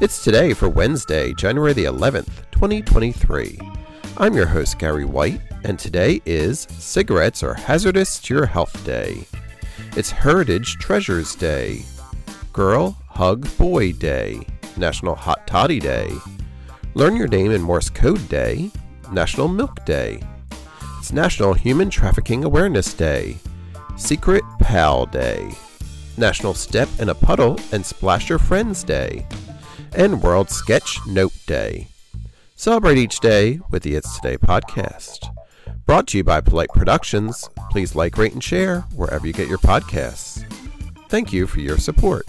It's today for Wednesday, January the 11th, 2023. I'm your host, Gary White, and today is Cigarettes Are Hazardous to Your Health Day. It's Heritage Treasures Day, Girl Hug Boy Day, National Hot Toddy Day, Learn Your Name in Morse Code Day, National Milk Day. It's National Human Trafficking Awareness Day, Secret Pal Day, National Step in a Puddle and Splash Your Friends Day, and World Sketch Note Day. Celebrate each day with the It's Today podcast. Brought to you by Polite Productions. Please like, rate, and share wherever you get your podcasts. Thank you for your support.